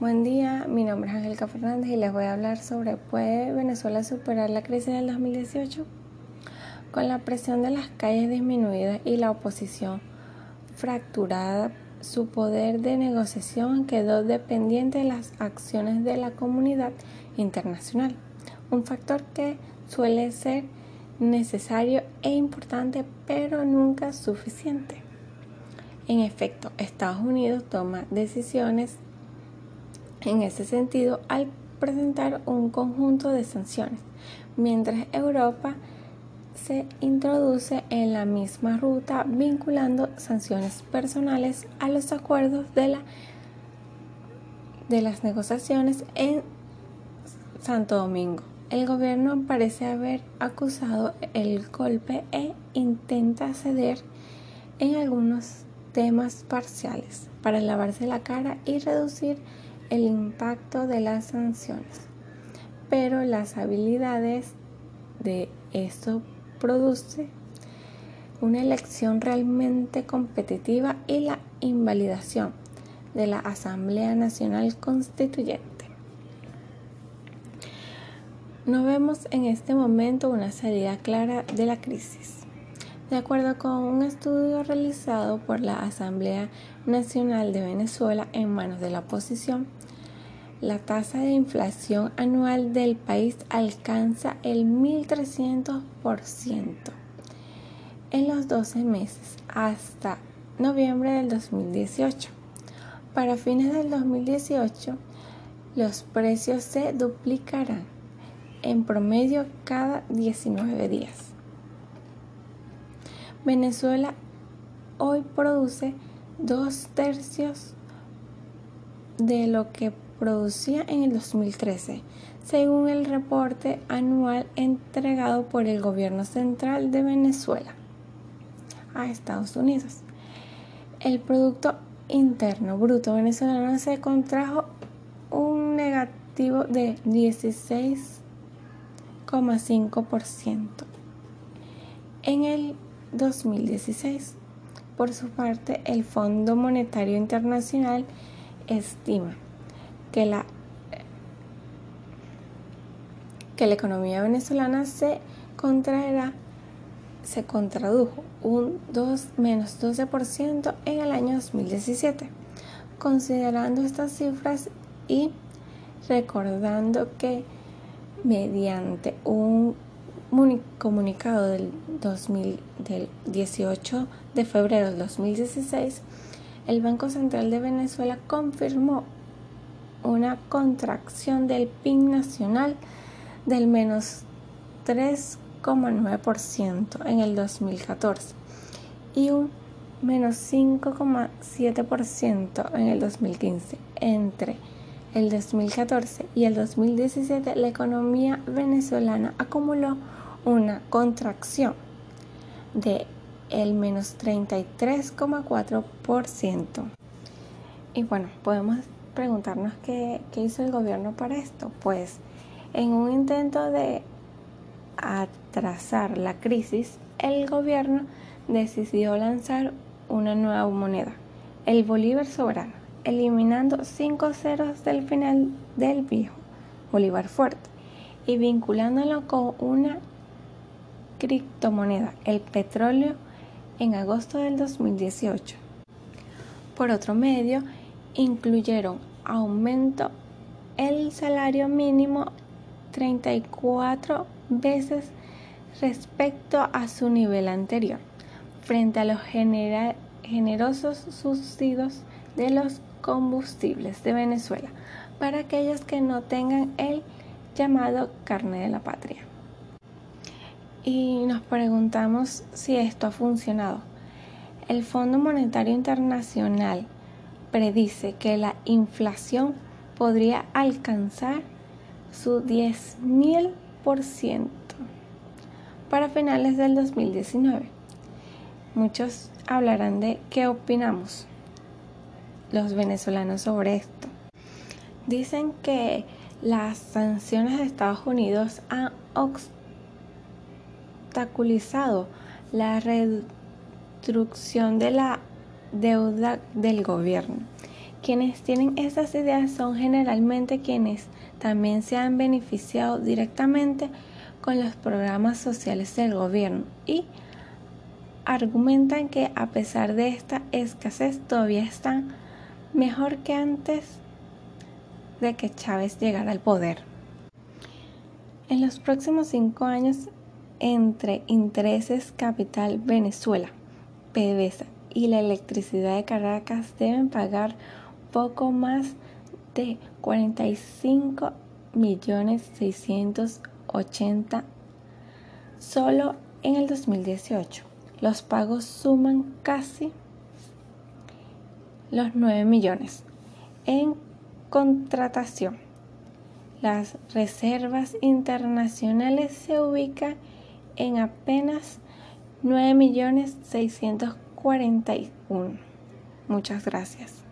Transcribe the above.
Buen día, mi nombre es Angélica Fernández y les voy a hablar sobre ¿puede Venezuela superar la crisis del 2018? Con la presión de las calles disminuida y la oposición fracturada, su poder de negociación quedó dependiente de las acciones de la comunidad internacional, un factor que suele ser necesario e importante, pero nunca suficiente. En efecto, Estados Unidos toma decisiones en ese sentido al presentar un conjunto de sanciones, mientras Europa se introduce en la misma ruta vinculando sanciones personales a los acuerdos de, la, de las negociaciones en Santo Domingo. El gobierno parece haber acusado el golpe e intenta ceder en algunos temas parciales para lavarse la cara y reducir el impacto de las sanciones. Pero las habilidades de esto produce una elección realmente competitiva y la invalidación de la Asamblea Nacional Constituyente. No vemos en este momento una salida clara de la crisis. De acuerdo con un estudio realizado por la Asamblea Nacional de Venezuela en manos de la oposición, la tasa de inflación anual del país alcanza el 1.300% en los 12 meses hasta noviembre del 2018. Para fines del 2018, los precios se duplicarán en promedio cada 19 días. Venezuela hoy produce dos tercios de lo que producía en el 2013, según el reporte anual entregado por el gobierno central de Venezuela a Estados Unidos. El Producto Interno Bruto venezolano se contrajo un negativo de 16,5% en el 2016. Por su parte, el Fondo Monetario Internacional estima que la, que la economía venezolana se contraerá, se contradujo un 2, menos 12% en el año 2017. Considerando estas cifras y recordando que mediante un comunicado del, 18 de febrero del 2016, el Banco Central de Venezuela confirmó una contracción del PIB nacional del menos 3,9% en el 2014 y un menos 5,7% en el 2015. Entre el 2014 y el 2017 la economía venezolana acumuló una contracción de el menos 33,4%. Y bueno, podemos preguntarnos qué, qué hizo el gobierno para esto. Pues en un intento de atrasar la crisis, el gobierno decidió lanzar una nueva moneda, el Bolívar Soberano, eliminando cinco ceros del final del viejo Bolívar Fuerte y vinculándolo con una criptomoneda, el petróleo, en agosto del 2018. Por otro medio, incluyeron aumento el salario mínimo 34 veces respecto a su nivel anterior, frente a los generosos subsidios de los combustibles de Venezuela para aquellos que no tengan el llamado carne de la patria y nos preguntamos si esto ha funcionado. El Fondo Monetario Internacional predice que la inflación podría alcanzar su 10.000% para finales del 2019. Muchos hablarán de qué opinamos los venezolanos sobre esto. Dicen que las sanciones de Estados Unidos han obstaculizado la reducción de la deuda del gobierno Quienes tienen estas ideas son generalmente quienes también se han beneficiado directamente con los programas sociales del gobierno y argumentan que a pesar de esta escasez todavía están mejor que antes de que Chávez llegara al poder. En los próximos cinco años, entre intereses capital Venezuela, PDVSA y la electricidad de Caracas deben pagar poco más de 45 millones 680 solo en el 2018. Los pagos suman casi los 9 millones. En contratación, las reservas internacionales se ubican en apenas 9 millones 641. Muchas gracias.